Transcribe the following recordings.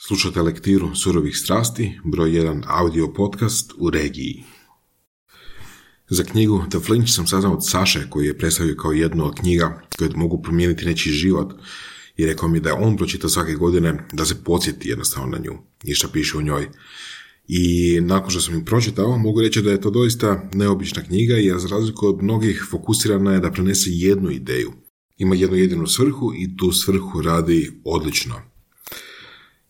Slušate lektiru Surovih strasti, broj 1 audio podcast u regiji. Za knjigu The Flinch sam saznao od Saše koji je predstavio kao jednu od knjiga koje mogu promijeniti nečiji život i rekao mi da on pročitao svake godine da se podsjeti jednostavno na nju i šta piše u njoj. I nakon što sam ju pročitao, mogu reći da je to doista neobična knjiga jer za razliku od mnogih fokusirana je da prenese jednu ideju. Ima jednu jedinu svrhu i tu svrhu radi odlično.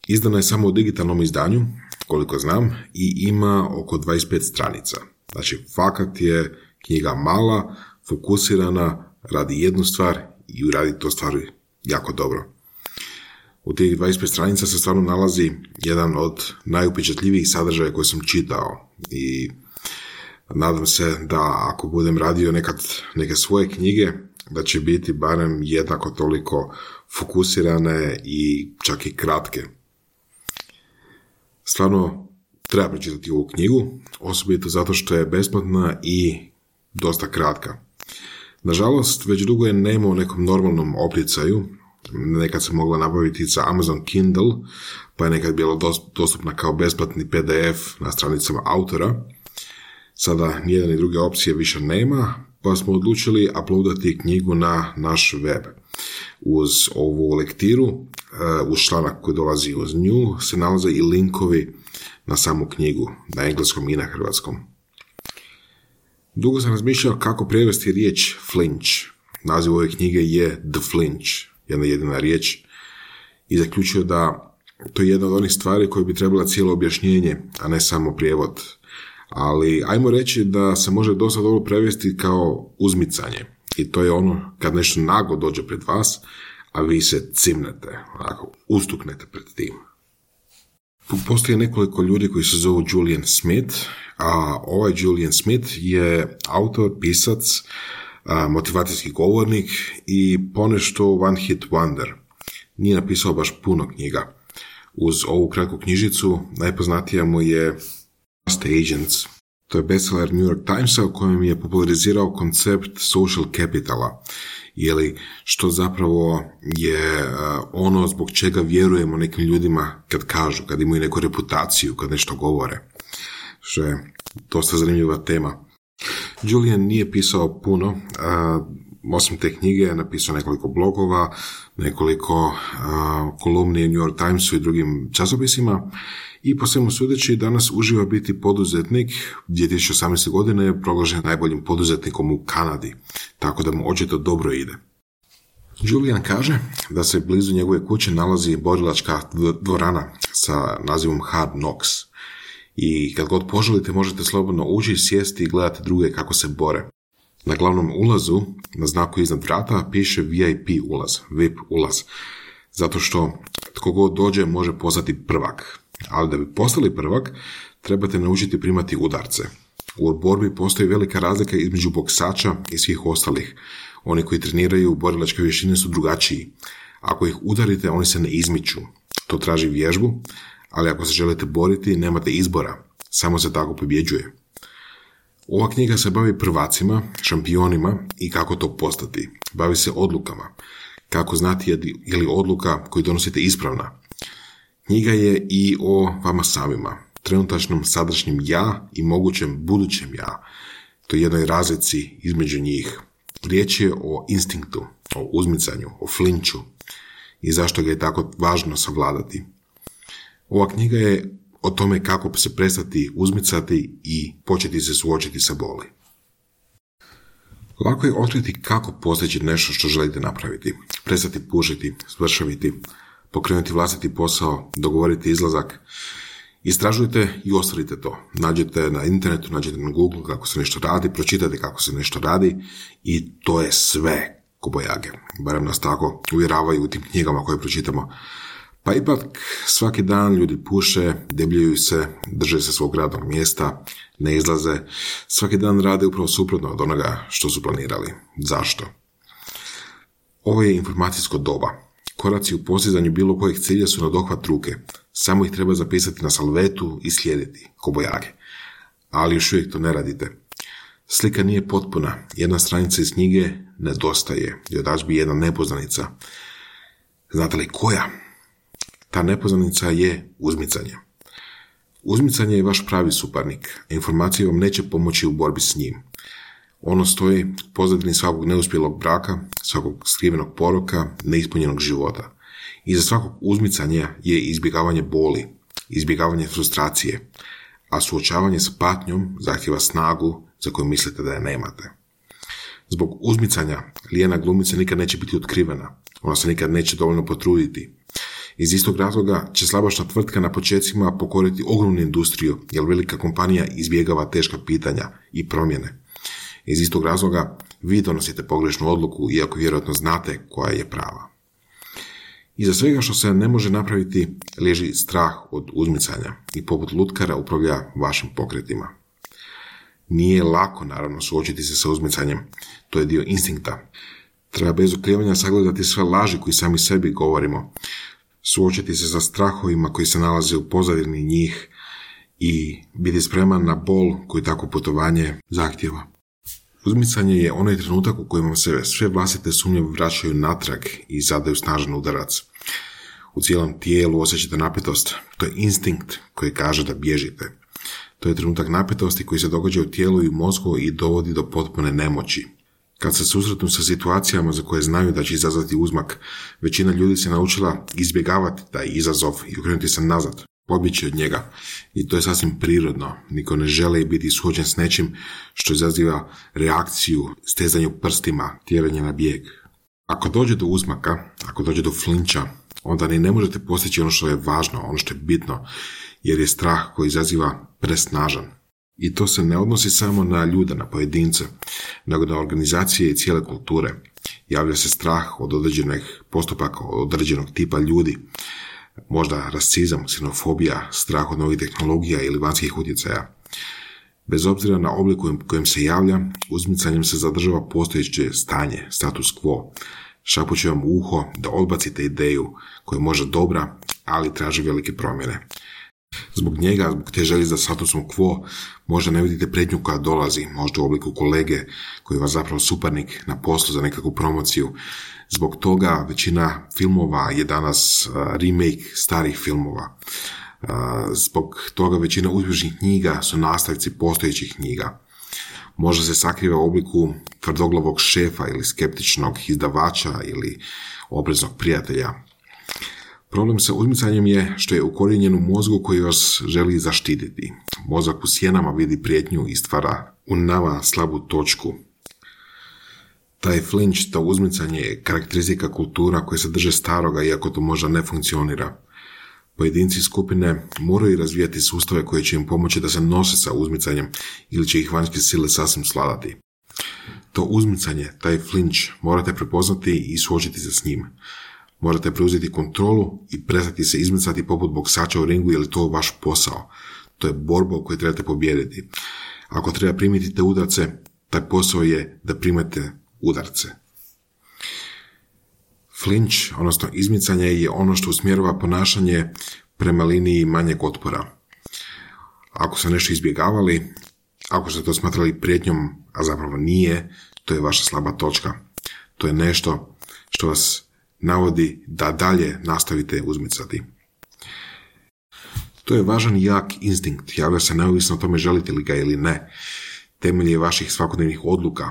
Izdana je samo u digitalnom izdanju, koliko znam, i ima oko 25 stranica. Znači, fakat je knjiga mala, fokusirana, radi jednu stvar i radi to stvari jako dobro. U tih 25 stranica se stvarno nalazi jedan od najupečatljivijih sadržaja koje sam čitao i nadam se da ako budem radio nekad neke svoje knjige, da će biti barem jednako toliko fokusirane i čak i kratke. Stvarno treba pročitati ovu knjigu, osobito zato što je besplatna i dosta kratka. Nažalost, već dugo je nema u nekom normalnom oplicaju, nekad se mogla nabaviti za Amazon Kindle, pa je nekad bila dostupna kao besplatni PDF na stranicama autora. Sada nijedne ni druge opcije više nema, pa smo odlučili uploadati knjigu na naš web. Uz ovu lektiru, eh, uz članak koji dolazi uz nju, se nalaze i linkovi na samu knjigu, na engleskom i na hrvatskom. Dugo sam razmišljao kako prevesti riječ flinch. Naziv ove knjige je The Flinch, jedna jedina riječ, i zaključio da to je jedna od onih stvari koje bi trebala cijelo objašnjenje, a ne samo prijevod. Ali ajmo reći da se može dosta dobro prevesti kao uzmicanje. I to je ono kad nešto nago dođe pred vas, a vi se cimnete, onako, ustuknete pred tim. Postoji nekoliko ljudi koji se zovu Julian Smith, a ovaj Julian Smith je autor, pisac, motivacijski govornik i ponešto one hit wonder. Nije napisao baš puno knjiga. Uz ovu kratku knjižicu najpoznatija mu je Agents. To je bestseller New York Timesa u kojem je popularizirao koncept social capitala, ili što zapravo je ono zbog čega vjerujemo nekim ljudima kad kažu, kad imaju neku reputaciju, kad nešto govore. Što je dosta zanimljiva tema. Julian nije pisao puno, osim te knjige je napisao nekoliko blogova, nekoliko kolumni u New York Timesu i drugim časopisima i po svemu sudeći danas uživa biti poduzetnik. 2018. godine je proglašen najboljim poduzetnikom u Kanadi, tako da mu očito dobro ide. Julian kaže da se blizu njegove kuće nalazi borilačka dvorana sa nazivom Hard Knocks i kad god poželite možete slobodno ući, sjesti i gledati druge kako se bore. Na glavnom ulazu, na znaku iznad vrata, piše VIP ulaz, VIP ulaz, zato što tko god dođe može postati prvak. Ali da bi postali prvak, trebate naučiti primati udarce. U borbi postoji velika razlika između boksača i svih ostalih. Oni koji treniraju borilačke vještine su drugačiji. Ako ih udarite, oni se ne izmiču. To traži vježbu, ali ako se želite boriti, nemate izbora. Samo se tako pobjeđuje. Ova knjiga se bavi prvacima, šampionima i kako to postati. Bavi se odlukama. Kako znati je li odluka koju donosite ispravna. Knjiga je i o vama samima, trenutačnom sadašnjem ja i mogućem budućem ja. To je jednoj razlici između njih. Riječ je o instinktu, o uzmicanju, o flinču i zašto ga je tako važno savladati. Ova knjiga je o tome kako se prestati uzmicati i početi se suočiti sa boli. Lako je otkriti kako postići nešto što želite napraviti. Prestati pušiti, svršaviti, pokrenuti vlastiti posao, dogovoriti izlazak. Istražujte i ostvarite to. Nađete na internetu, nađete na Google kako se nešto radi, pročitate kako se nešto radi i to je sve kobojage. Barem nas tako uvjeravaju u tim knjigama koje pročitamo pa ipak svaki dan ljudi puše, debljaju se, drže se svog radnog mjesta, ne izlaze, svaki dan rade upravo suprotno od onoga što su planirali. Zašto? Ovo je informacijsko doba. Koraci u postizanju bilo kojeg cilja su na dohvat ruke. Samo ih treba zapisati na salvetu i slijediti, kobojage. Ali još uvijek to ne radite. Slika nije potpuna. Jedna stranica iz knjige nedostaje. I bi jedna nepoznanica. Znate li koja? Ta nepoznanica je uzmicanje. Uzmicanje je vaš pravi suparnik, informacije vam neće pomoći u borbi s njim. Ono stoji pozadini svakog neuspjelog braka, svakog skrivenog poroka, neispunjenog života. Iza svakog uzmicanja je izbjegavanje boli, izbjegavanje frustracije, a suočavanje s patnjom zahtjeva snagu za koju mislite da je nemate. Zbog uzmicanja lijena glumica nikad neće biti otkrivena, ona se nikad neće dovoljno potruditi. Iz istog razloga će slabašna tvrtka na počecima pokoriti ogromnu industriju, jer velika kompanija izbjegava teška pitanja i promjene. Iz istog razloga vi donosite pogrešnu odluku, iako vjerojatno znate koja je prava. Iza svega što se ne može napraviti leži strah od uzmicanja i poput lutkara upravlja vašim pokretima. Nije lako, naravno, suočiti se sa uzmicanjem. To je dio instinkta. Treba bez oklijevanja sagledati sve laži koji sami sebi govorimo, suočiti se sa strahovima koji se nalaze u pozadini njih i biti spreman na bol koji tako putovanje zahtjeva. Uzmicanje je onaj trenutak u kojem se sve vlastite sumnje vraćaju natrag i zadaju snažan udarac. U cijelom tijelu osjećate napetost. To je instinkt koji kaže da bježite. To je trenutak napetosti koji se događa u tijelu i u mozgu i dovodi do potpune nemoći. Kad se susretnu sa situacijama za koje znaju da će izazvati uzmak, većina ljudi se naučila izbjegavati taj izazov i okrenuti se nazad, pobjeći od njega. I to je sasvim prirodno. Niko ne želi biti suočen s nečim što izaziva reakciju, stezanju prstima, tjeranje na bijeg. Ako dođe do uzmaka, ako dođe do flinča, onda ni ne možete postići ono što je važno, ono što je bitno, jer je strah koji izaziva presnažan. I to se ne odnosi samo na ljude, na pojedince, nego na organizacije i cijele kulture. Javlja se strah od određenih postupaka, od određenog tipa ljudi, možda rasizam, ksenofobija, strah od novih tehnologija ili vanjskih utjecaja. Bez obzira na obliku u kojem se javlja, uzmicanjem se zadržava postojeće stanje, status quo. Šapuće vam uho da odbacite ideju koja je možda dobra, ali traži velike promjene. Zbog njega, zbog te želje za statusom quo, možda ne vidite pretnju koja dolazi, možda u obliku kolege koji je vas zapravo suparnik na poslu za nekakvu promociju. Zbog toga većina filmova je danas remake starih filmova. Zbog toga većina uspješnih knjiga su nastavci postojećih knjiga. Možda se sakriva u obliku tvrdoglavog šefa ili skeptičnog izdavača ili opreznog prijatelja. Problem sa uzmicanjem je što je ukorijenjen u mozgu koji vas želi zaštititi. Mozak u sjenama vidi prijetnju i stvara u slabu točku. Taj flinch, to uzmicanje je karakteristika kultura koje se drže staroga iako to možda ne funkcionira. Pojedinci skupine moraju razvijati sustave koje će im pomoći da se nose sa uzmicanjem ili će ih vanjske sile sasvim sladati. To uzmicanje, taj flinch, morate prepoznati i suočiti se s njim. Morate preuzeti kontrolu i prestati se izmicati poput boksača u ringu jer je to vaš posao. To je borba u kojoj trebate pobijediti. Ako treba primiti te udarce, taj posao je da primate udarce. Flinch, odnosno izmicanje, je ono što usmjerava ponašanje prema liniji manjeg otpora. Ako ste nešto izbjegavali, ako ste to smatrali prijetnjom, a zapravo nije, to je vaša slaba točka. To je nešto što vas navodi da dalje nastavite uzmicati. To je važan i jak instinkt, javlja se neovisno o tome želite li ga ili ne. Temelj vaših svakodnevnih odluka,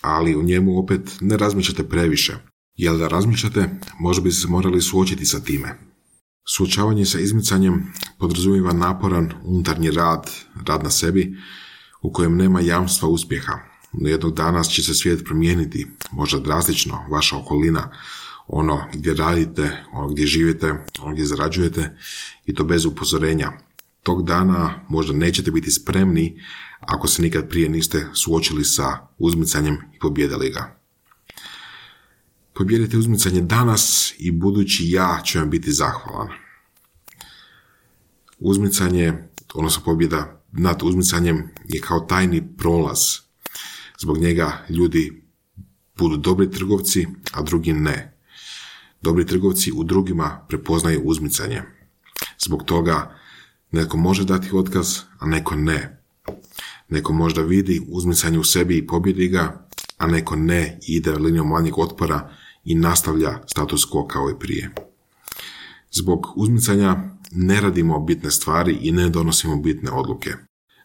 ali u njemu opet ne razmišljate previše. Jel da razmišljate, možda bi se morali suočiti sa time. Suočavanje sa izmicanjem podrazumijeva naporan unutarnji rad, rad na sebi, u kojem nema jamstva uspjeha. No jednog dana će se svijet promijeniti, možda drastično, vaša okolina, ono gdje radite, ono gdje živite, ono gdje zarađujete i to bez upozorenja. Tog dana možda nećete biti spremni ako se nikad prije niste suočili sa uzmicanjem i pobjedili ga. Pobjedite uzmicanje danas i budući ja ću vam biti zahvalan. Uzmicanje, odnosno pobjeda nad uzmicanjem je kao tajni prolaz. Zbog njega ljudi budu dobri trgovci, a drugi ne. Dobri trgovci u drugima prepoznaju uzmicanje. Zbog toga neko može dati otkaz, a neko ne. Neko možda vidi uzmicanje u sebi i pobjedi ga, a neko ne i ide linijom manjeg otpora i nastavlja status quo kao i prije. Zbog uzmicanja ne radimo bitne stvari i ne donosimo bitne odluke.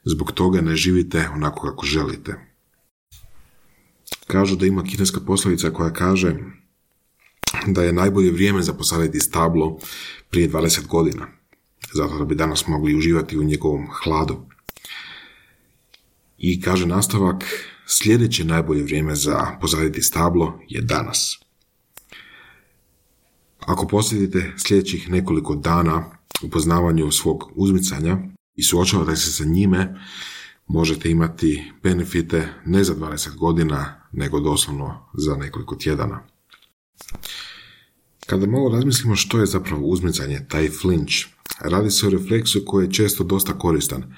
Zbog toga ne živite onako kako želite. Kažu da ima kineska poslovica koja kaže da je najbolje vrijeme za posaditi stablo prije 20 godina, zato da bi danas mogli uživati u njegovom hladu. I kaže nastavak, sljedeće najbolje vrijeme za posaditi stablo je danas. Ako posjedite sljedećih nekoliko dana u poznavanju svog uzmicanja i suočavate se sa njime, možete imati benefite ne za 20 godina, nego doslovno za nekoliko tjedana. Kada malo razmislimo što je zapravo uzmicanje, taj flinch, radi se o refleksu koji je često dosta koristan.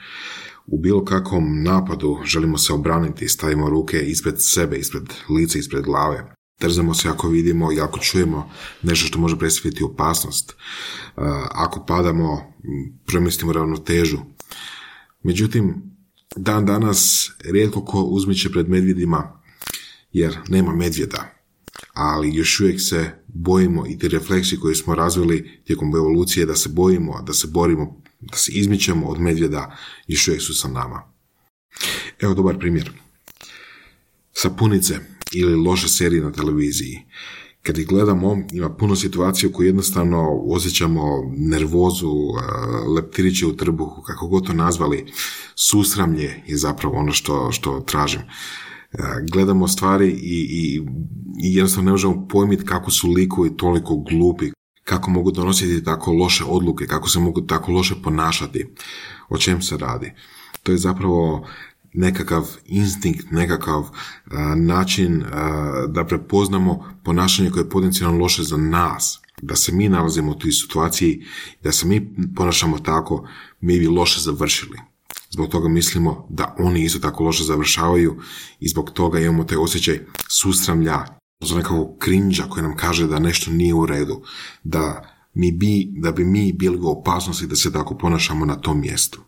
U bilo kakvom napadu želimo se obraniti, stavimo ruke ispred sebe, ispred lice, ispred glave. Trzamo se ako vidimo i ako čujemo nešto što može predstaviti opasnost. Ako padamo, premislimo ravnotežu. Međutim, dan danas rijetko ko uzmiće pred medvjedima jer nema medvjeda. Ali još uvijek se bojimo i ti refleksi koje smo razvili tijekom evolucije da se bojimo, da se borimo, da se izmičemo od medvjeda još uvijek su sa nama. Evo dobar primjer. Sapunice ili loše serije na televiziji. Kad ih gledamo, ima puno situacija u kojoj jednostavno osjećamo nervozu, leptiriće u trbuhu, kako god to nazvali, susramlje je zapravo ono što, što tražim. Gledamo stvari i, i, i jednostavno ne možemo pojmiti kako su likovi toliko glupi, kako mogu donositi tako loše odluke, kako se mogu tako loše ponašati, o čem se radi. To je zapravo nekakav instinkt, nekakav način da prepoznamo ponašanje koje je potencijalno loše za nas, da se mi nalazimo u toj situaciji, da se mi ponašamo tako, mi bi loše završili. Zbog toga mislimo da oni isto tako loše završavaju i zbog toga imamo taj osjećaj susramlja, za nekakvog krinđa koji nam kaže da nešto nije u redu, da, mi bi, da bi mi bili u opasnosti da se tako ponašamo na tom mjestu.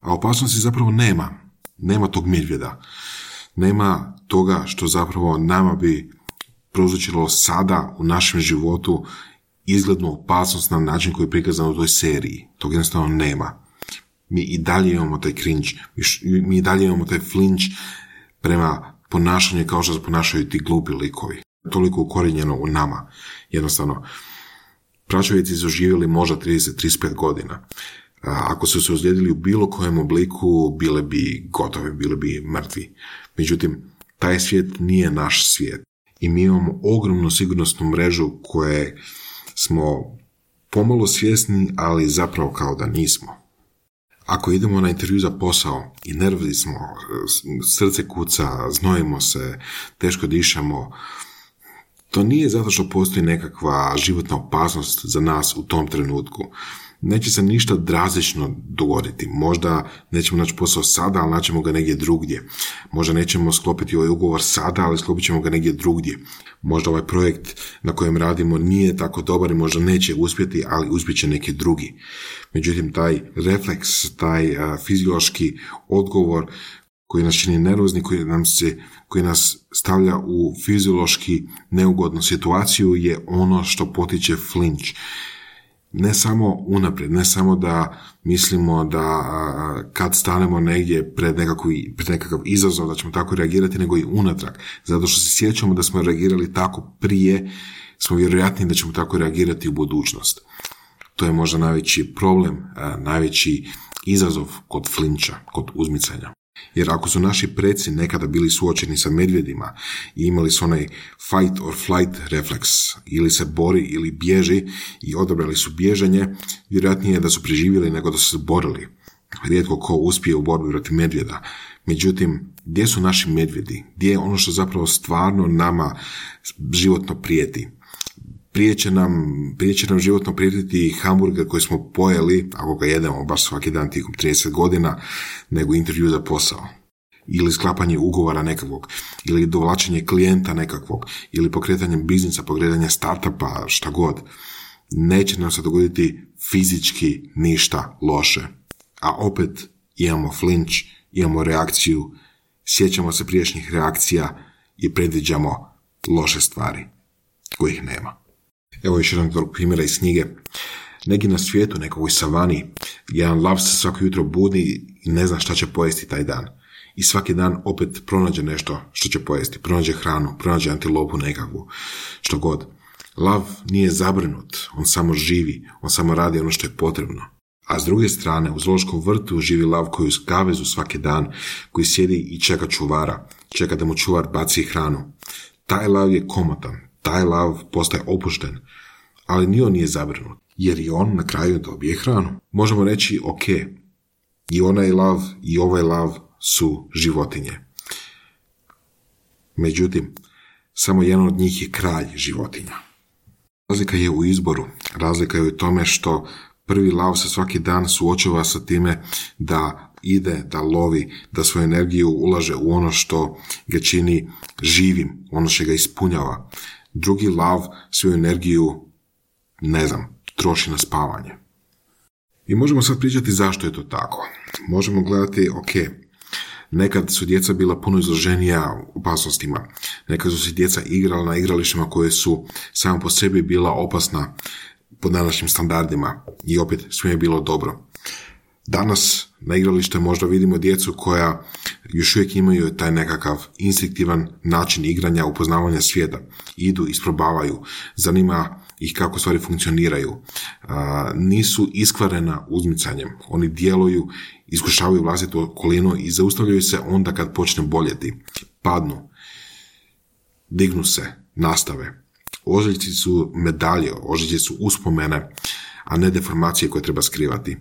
A opasnosti zapravo nema. Nema tog medvjeda. Nema toga što zapravo nama bi prozvučilo sada u našem životu izglednu opasnost na način koji je prikazan u toj seriji. Tog jednostavno nema. Mi i dalje imamo taj cringe, mi i dalje imamo taj flinch prema ponašanju kao što se ponašaju ti glupi likovi. Toliko ukorinjeno u nama. Jednostavno, pračovjeci su živjeli možda 30-35 godina ako su se ozlijedili u bilo kojem obliku, bile bi gotove, bile bi mrtvi. Međutim, taj svijet nije naš svijet. I mi imamo ogromnu sigurnosnu mrežu koje smo pomalo svjesni, ali zapravo kao da nismo. Ako idemo na intervju za posao i nervni smo, srce kuca, znojimo se, teško dišemo, to nije zato što postoji nekakva životna opasnost za nas u tom trenutku neće se ništa drastično dogoditi. Možda nećemo naći posao sada, ali naćemo ga negdje drugdje. Možda nećemo sklopiti ovaj ugovor sada, ali sklopit ćemo ga negdje drugdje. Možda ovaj projekt na kojem radimo nije tako dobar i možda neće uspjeti, ali uspjet će neki drugi. Međutim, taj refleks, taj fiziološki odgovor koji nas čini nervozni, koji, nam se, koji nas stavlja u fiziološki neugodnu situaciju je ono što potiče flinch ne samo unaprijed, ne samo da mislimo da kad stanemo negdje pred, pred nekakav izazov da ćemo tako reagirati, nego i unatrag. Zato što se sjećamo da smo reagirali tako prije, smo vjerojatni da ćemo tako reagirati u budućnost. To je možda najveći problem, najveći izazov kod flinča, kod uzmicanja. Jer ako su naši preci nekada bili suočeni sa medvjedima i imali su onaj fight or flight refleks, ili se bori ili bježi i odabrali su bježanje, vjerojatnije je da su preživjeli nego da su se borili. Rijetko ko uspije u borbi protiv medvjeda. Međutim, gdje su naši medvjedi? Gdje je ono što zapravo stvarno nama životno prijeti? Prije će nam, prije će nam životno prijetiti hamburger koji smo pojeli, ako ga jedemo baš svaki dan tijekom 30 godina, nego intervju za posao. Ili sklapanje ugovora nekakvog, ili dovlačenje klijenta nekakvog, ili pokretanje biznisa, pokretanje startupa, šta god. Neće nam se dogoditi fizički ništa loše. A opet imamo flinch, imamo reakciju, sjećamo se prijašnjih reakcija i predviđamo loše stvari kojih nema. Evo još jedan dobrog primjera iz knjige. Neki na svijetu, nekoj savani, jedan lav se svako jutro budi i ne zna šta će pojesti taj dan. I svaki dan opet pronađe nešto što će pojesti. Pronađe hranu, pronađe antilopu nekakvu, što god. Lav nije zabrinut, on samo živi, on samo radi ono što je potrebno. A s druge strane, u zološkom vrtu živi lav koji uz kavezu svaki dan, koji sjedi i čeka čuvara, čeka da mu čuvar baci hranu. Taj lav je komotan, taj lav postaje opušten, ali ni on nije zabrinut, jer i on na kraju dobije hranu. Možemo reći, ok, i onaj lav i ovaj lav su životinje. Međutim, samo jedan od njih je kralj životinja. Razlika je u izboru, razlika je u tome što prvi lav se svaki dan suočava sa time da ide, da lovi, da svoju energiju ulaže u ono što ga čini živim, ono što ga ispunjava. Drugi lav svoju energiju, ne znam, troši na spavanje. I možemo sad pričati zašto je to tako. Možemo gledati, ok, nekad su djeca bila puno izloženija opasnostima. Nekad su se djeca igrala na igralištima koje su samo po sebi bila opasna po današnjim standardima i opet sve je bilo dobro. Danas na igralište možda vidimo djecu koja još uvijek imaju taj nekakav instinktivan način igranja, upoznavanja svijeta. Idu, isprobavaju, zanima ih kako stvari funkcioniraju. nisu iskvarena uzmicanjem. Oni djeluju, iskušavaju vlastitu okolinu i zaustavljaju se onda kad počne boljeti. Padnu, dignu se, nastave. Ožiljci su medalje, ožiljci su uspomene, a ne deformacije koje treba skrivati.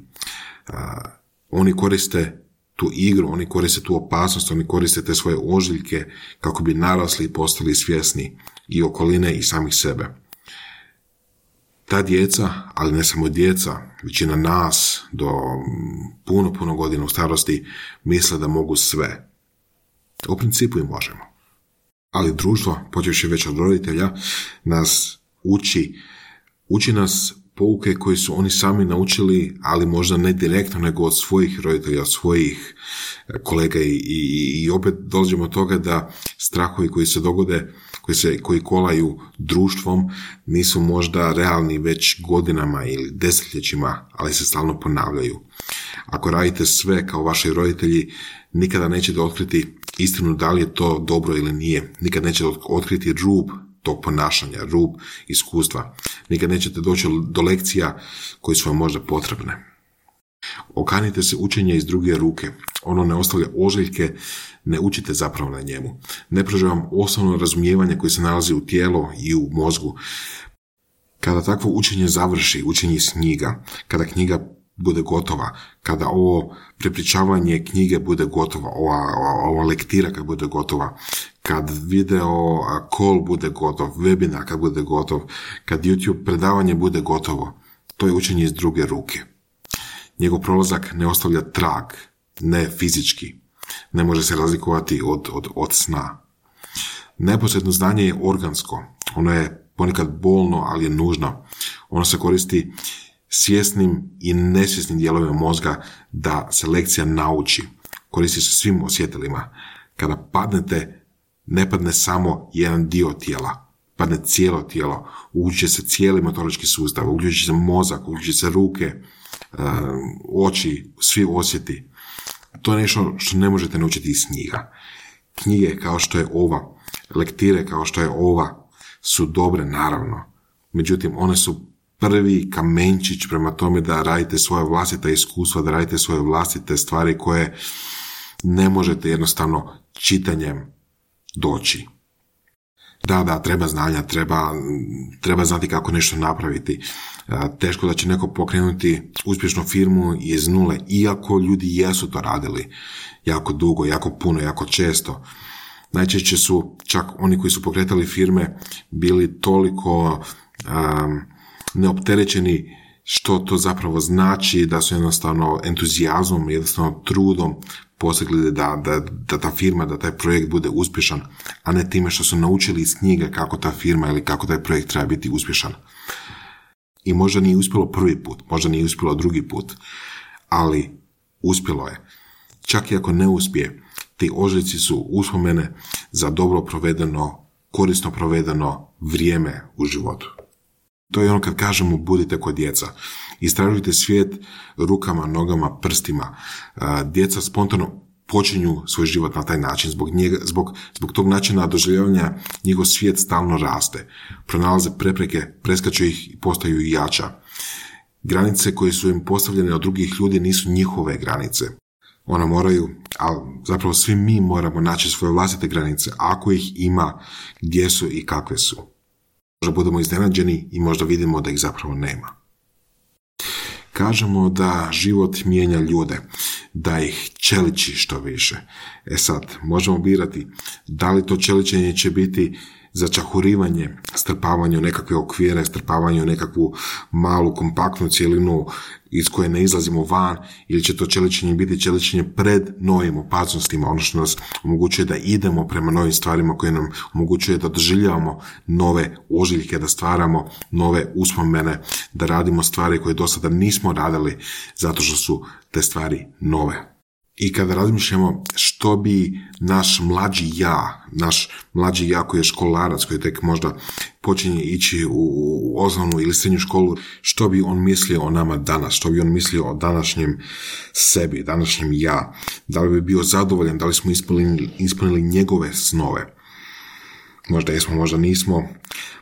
oni koriste tu igru, oni koriste tu opasnost, oni koriste te svoje ožiljke kako bi narasli i postali svjesni i okoline i samih sebe. Ta djeca, ali ne samo djeca, većina nas do puno, puno godina u starosti misle da mogu sve. U principu i možemo. Ali društvo, počevši već od roditelja, nas uči, uči nas pouke koje su oni sami naučili, ali možda ne direktno, nego od svojih roditelja, od svojih e, kolega i, i, i opet dođemo od toga da strahovi koji se dogode, koji, se, koji kolaju društvom, nisu možda realni već godinama ili desetljećima, ali se stalno ponavljaju. Ako radite sve kao vaši roditelji, nikada nećete otkriti istinu da li je to dobro ili nije. Nikad nećete otkriti rub tog ponašanja, rub iskustva. Nikad nećete doći do lekcija koje su vam možda potrebne. Okanite se učenja iz druge ruke. Ono ne ostavlja ožiljke, ne učite zapravo na njemu. Ne pruža vam osnovno razumijevanje koje se nalazi u tijelo i u mozgu. Kada takvo učenje završi, učenje iz knjiga, kada knjiga bude gotova, kada ovo prepričavanje knjige bude gotova, ova, ova lektira kad bude gotova, kad video call bude gotov, webinar kad bude gotov, kad YouTube predavanje bude gotovo, to je učenje iz druge ruke. Njegov prolazak ne ostavlja trag, ne fizički, ne može se razlikovati od, od, od sna. Neposredno znanje je organsko, ono je ponekad bolno, ali je nužno. Ono se koristi svjesnim i nesvjesnim dijelovima mozga da se lekcija nauči. Koristi se svim osjetilima. Kada padnete, ne padne samo jedan dio tijela, padne cijelo tijelo, uključi se cijeli motorički sustav, uključi se mozak, uključi se ruke, oči, svi osjeti. To je nešto što ne možete naučiti iz knjiga. Knjige kao što je ova, lektire kao što je ova, su dobre naravno. Međutim, one su prvi kamenčić prema tome da radite svoje vlastita iskustva, da radite svoje vlastite stvari koje ne možete jednostavno čitanjem doći. Da, da, treba znanja, treba, treba znati kako nešto napraviti. Teško da će neko pokrenuti uspješnu firmu iz nule, iako ljudi jesu to radili jako dugo, jako puno, jako često. Najčešće su čak oni koji su pokretali firme bili toliko um, neopterećeni što to zapravo znači da su jednostavno entuzijazmom, jednostavno trudom posegli da, da, da ta firma, da taj projekt bude uspješan, a ne time što su naučili iz knjige kako ta firma ili kako taj projekt treba biti uspješan. I možda nije uspjelo prvi put, možda nije uspjelo drugi put, ali uspjelo je. Čak i ako ne uspije, ti ožiljci su uspomene za dobro provedeno, korisno provedeno vrijeme u životu. To je ono kad kažemo budite kod djeca. Istražujte svijet rukama, nogama, prstima. Djeca spontano počinju svoj život na taj način. Zbog, njega, zbog, zbog tog načina doživljavanja njegov svijet stalno raste. Pronalaze prepreke, preskaču ih i postaju jača. Granice koje su im postavljene od drugih ljudi nisu njihove granice. Ona moraju, ali zapravo svi mi moramo naći svoje vlastite granice, ako ih ima, gdje su i kakve su. Možda budemo iznenađeni i možda vidimo da ih zapravo nema. Kažemo da život mijenja ljude, da ih čeliči što više. E sad, možemo birati da li to čeličenje će biti začahurivanje, strpavanje u nekakve okvire, strpavanje u nekakvu malu kompaktnu cjelinu iz koje ne izlazimo van ili će to čeličenje biti čeličenje pred novim opasnostima, ono što nas omogućuje da idemo prema novim stvarima koje nam omogućuje da doživljavamo nove ožiljke, da stvaramo nove uspomene, da radimo stvari koje do sada nismo radili zato što su te stvari nove. I kada razmišljamo što bi naš mlađi ja, naš mlađi ja koji je školarac, koji tek možda počinje ići u osnovnu ili srednju školu, što bi on mislio o nama danas, što bi on mislio o današnjem sebi, današnjem ja, da li bi bio zadovoljan, da li smo ispunili, ispunili njegove snove. Možda jesmo, možda nismo,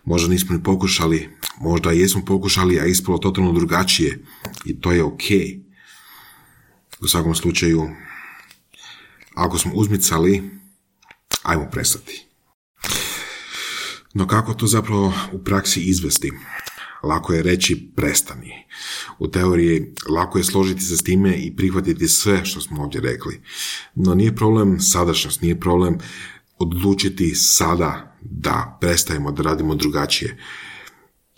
možda nismo ni pokušali, možda jesmo pokušali, a ispalo totalno drugačije i to je ok. U svakom slučaju, ako smo uzmicali, ajmo prestati. No kako to zapravo u praksi izvesti? Lako je reći prestani. U teoriji lako je složiti se s time i prihvatiti sve što smo ovdje rekli. No nije problem sadašnjost, nije problem odlučiti sada da prestajemo, da radimo drugačije.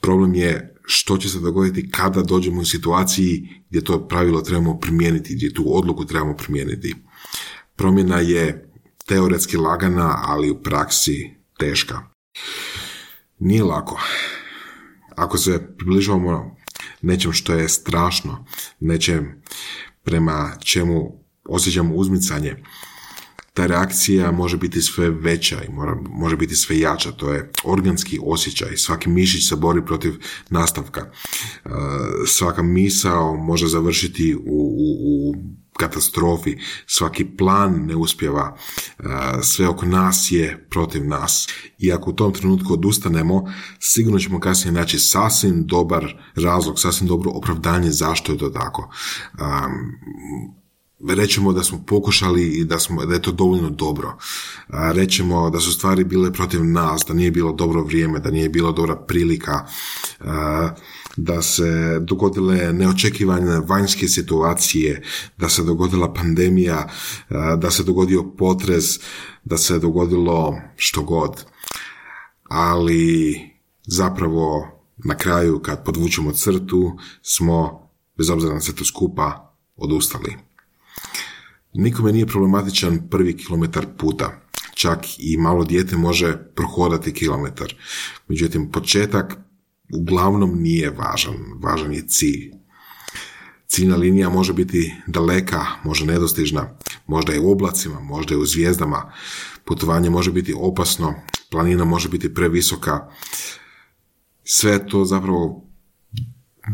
Problem je što će se dogoditi kada dođemo u situaciji gdje to pravilo trebamo primijeniti, gdje tu odluku trebamo primijeniti. Promjena je teoretski lagana, ali u praksi teška. Nije lako. Ako se približavamo nečem što je strašno, nečem prema čemu osjećamo uzmicanje, ta reakcija može biti sve veća i mora, može biti sve jača. To je organski osjećaj. Svaki mišić se bori protiv nastavka. E, svaka misao može završiti u, u, u katastrofi, svaki plan ne uspjeva, e, sve oko nas je protiv nas. I ako u tom trenutku odustanemo, sigurno ćemo kasnije naći sasvim dobar razlog, sasvim dobro opravdanje zašto je to tako. Rećemo da smo pokušali i da, smo, da je to dovoljno dobro. Rećemo da su stvari bile protiv nas, da nije bilo dobro vrijeme, da nije bila dobra prilika, da se dogodile neočekivane vanjske situacije, da se dogodila pandemija, da se dogodio potres, da se dogodilo što god. Ali zapravo na kraju kad podvučemo crtu smo, bez obzira na sve to skupa, odustali. Nikome nije problematičan prvi kilometar puta. Čak i malo dijete može prohodati kilometar. Međutim, početak uglavnom nije važan. Važan je cilj. Ciljna linija može biti daleka, može nedostižna, možda je u oblacima, možda je u zvijezdama. Putovanje može biti opasno, planina može biti previsoka. Sve to zapravo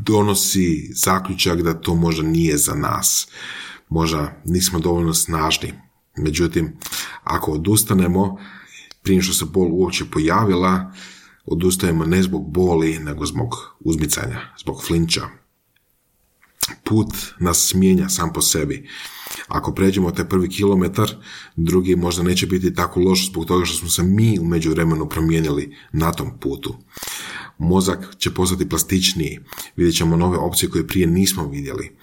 donosi zaključak da to možda nije za nas možda nismo dovoljno snažni. Međutim, ako odustanemo, prije što se bol uopće pojavila, odustajemo ne zbog boli, nego zbog uzmicanja, zbog flinča. Put nas mijenja sam po sebi. Ako pređemo taj prvi kilometar, drugi možda neće biti tako loš zbog toga što smo se mi u međuvremenu promijenili na tom putu. Mozak će postati plastičniji, vidjet ćemo nove opcije koje prije nismo vidjeli.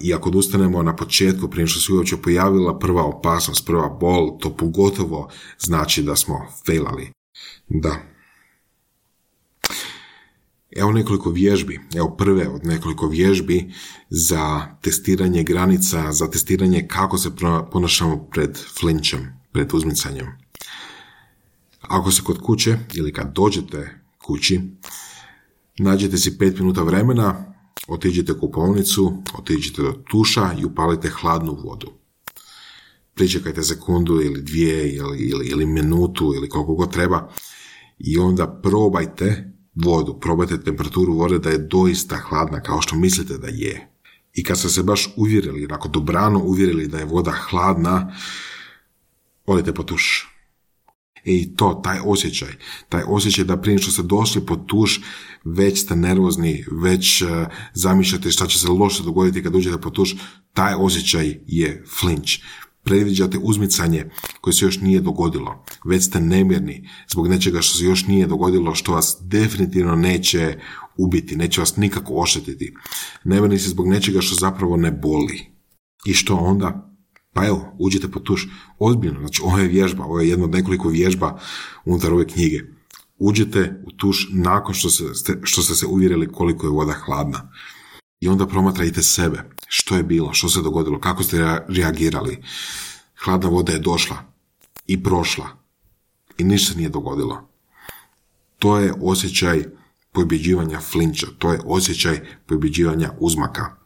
I ako odustanemo na početku, prije što se uopće pojavila prva opasnost, prva bol, to pogotovo znači da smo failali. Da. Evo nekoliko vježbi, evo prve od nekoliko vježbi za testiranje granica, za testiranje kako se ponašamo pred flinčem, pred uzmicanjem. Ako se kod kuće ili kad dođete kući, nađete si pet minuta vremena, Otiđite u kupovnicu, otiđite do tuša i upalite hladnu vodu. Pričekajte sekundu ili dvije ili, ili minutu ili koliko god treba i onda probajte vodu, probajte temperaturu vode da je doista hladna kao što mislite da je. I kad ste se baš uvjerili, ako dobrano uvjerili da je voda hladna, odite po tuš. I to, taj osjećaj, taj osjećaj da prije što ste došli po tuš, već ste nervozni, već uh, zamišljate šta će se loše dogoditi kad uđete po tuš, taj osjećaj je flinch. Predviđate uzmicanje koje se još nije dogodilo. Već ste nemirni zbog nečega što se još nije dogodilo, što vas definitivno neće ubiti, neće vas nikako oštetiti. Nemirni se zbog nečega što zapravo ne boli. I što onda? Pa evo, uđite po tuš. Ozbiljno, znači ovo je vježba, ovo je jedna od nekoliko vježba unutar ove knjige. Uđite u tuš nakon što, se, što ste se uvjerili koliko je voda hladna. I onda promatrajte sebe. Što je bilo, što se dogodilo, kako ste reagirali. Hladna voda je došla i prošla. I ništa nije dogodilo. To je osjećaj pobjeđivanja flinča, to je osjećaj pobjeđivanja uzmaka.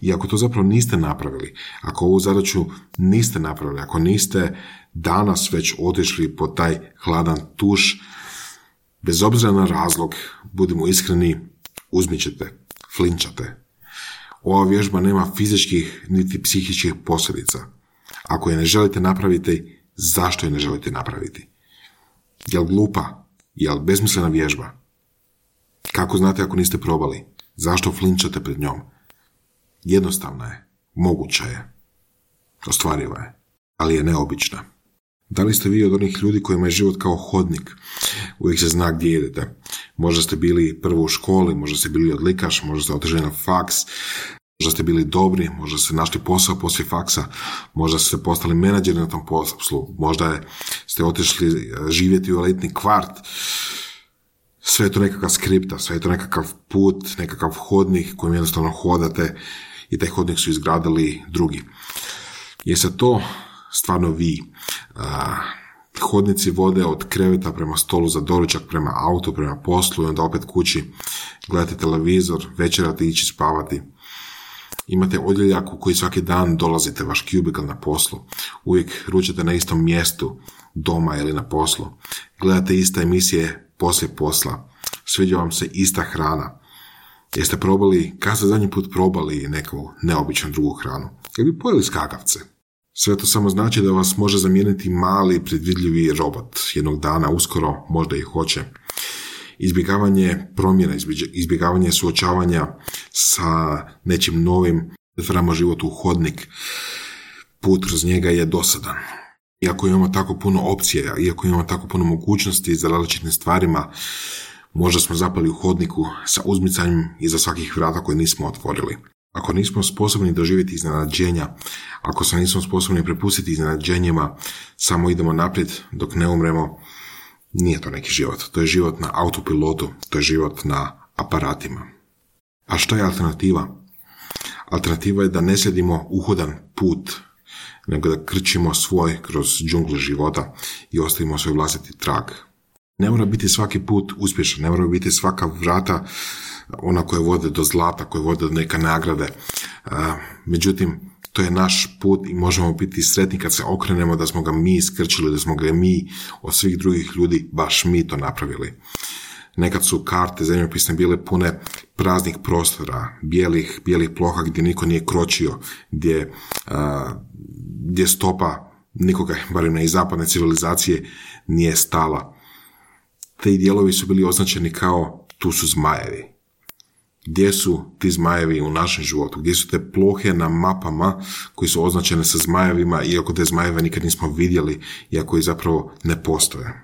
I ako to zapravo niste napravili, ako ovu zadaću niste napravili, ako niste danas već otišli po taj hladan tuš, bez obzira na razlog, budimo iskreni, uzmićete, flinčate. Ova vježba nema fizičkih niti psihičkih posljedica. Ako je ne želite napraviti, zašto je ne želite napraviti? Jel glupa? Jel bezmislena vježba? Kako znate ako niste probali? Zašto flinčate pred njom? Jednostavna je, moguća je, ostvariva je, ali je neobična. Da li ste vi od onih ljudi kojima je život kao hodnik? Uvijek se zna gdje idete. Možda ste bili prvo u školi, možda ste bili odlikaš, možda ste otišli na faks, možda ste bili dobri, možda ste našli posao poslije faksa, možda ste postali menadžeri na tom poslu, možda ste otišli e, živjeti u elitni kvart. Sve je to nekakav skripta, sve je to nekakav put, nekakav hodnik kojim jednostavno hodate i taj hodnik su izgradili drugi. Je to stvarno vi? hodnici vode od kreveta prema stolu za doručak, prema autu, prema poslu i onda opet kući. Gledate televizor, večerate ići spavati. Imate odjeljak u koji svaki dan dolazite, vaš kubikal na poslu. Uvijek ručate na istom mjestu, doma ili na poslu. Gledate iste emisije poslije posla. Sviđa vam se ista hrana. Jeste probali, kad ste zadnji put probali neku neobičnu drugu hranu? Ili bi pojeli skakavce? Sve to samo znači da vas može zamijeniti mali, predvidljivi robot. Jednog dana, uskoro, možda i hoće. Izbjegavanje promjena, izbjegavanje suočavanja sa nečim novim, pretvaramo život u hodnik. Put kroz njega je dosadan. Iako imamo tako puno opcija, iako imamo tako puno mogućnosti za različitim stvarima, Možda smo zapali u hodniku sa uzmicanjem iza svakih vrata koje nismo otvorili. Ako nismo sposobni doživjeti iznenađenja, ako se nismo sposobni prepustiti iznenađenjima, samo idemo naprijed dok ne umremo, nije to neki život. To je život na autopilotu, to je život na aparatima. A što je alternativa? Alternativa je da ne sjedimo uhodan put, nego da krčimo svoj kroz džungle života i ostavimo svoj vlastiti trag. Ne mora biti svaki put uspješan, ne mora biti svaka vrata ona koja vode do zlata, koja vode do neke nagrade. Međutim, to je naš put i možemo biti sretni kad se okrenemo da smo ga mi iskrčili, da smo ga mi od svih drugih ljudi, baš mi to napravili. Nekad su karte zemljopisne bile pune praznih prostora, bijelih, bijelih ploha gdje niko nije kročio, gdje, gdje stopa nikoga, barem ne iz zapadne civilizacije, nije stala te dijelovi su bili označeni kao tu su zmajevi. Gdje su ti zmajevi u našem životu? Gdje su te plohe na mapama koji su označene sa zmajevima, iako te zmajeve nikad nismo vidjeli, iako i zapravo ne postoje?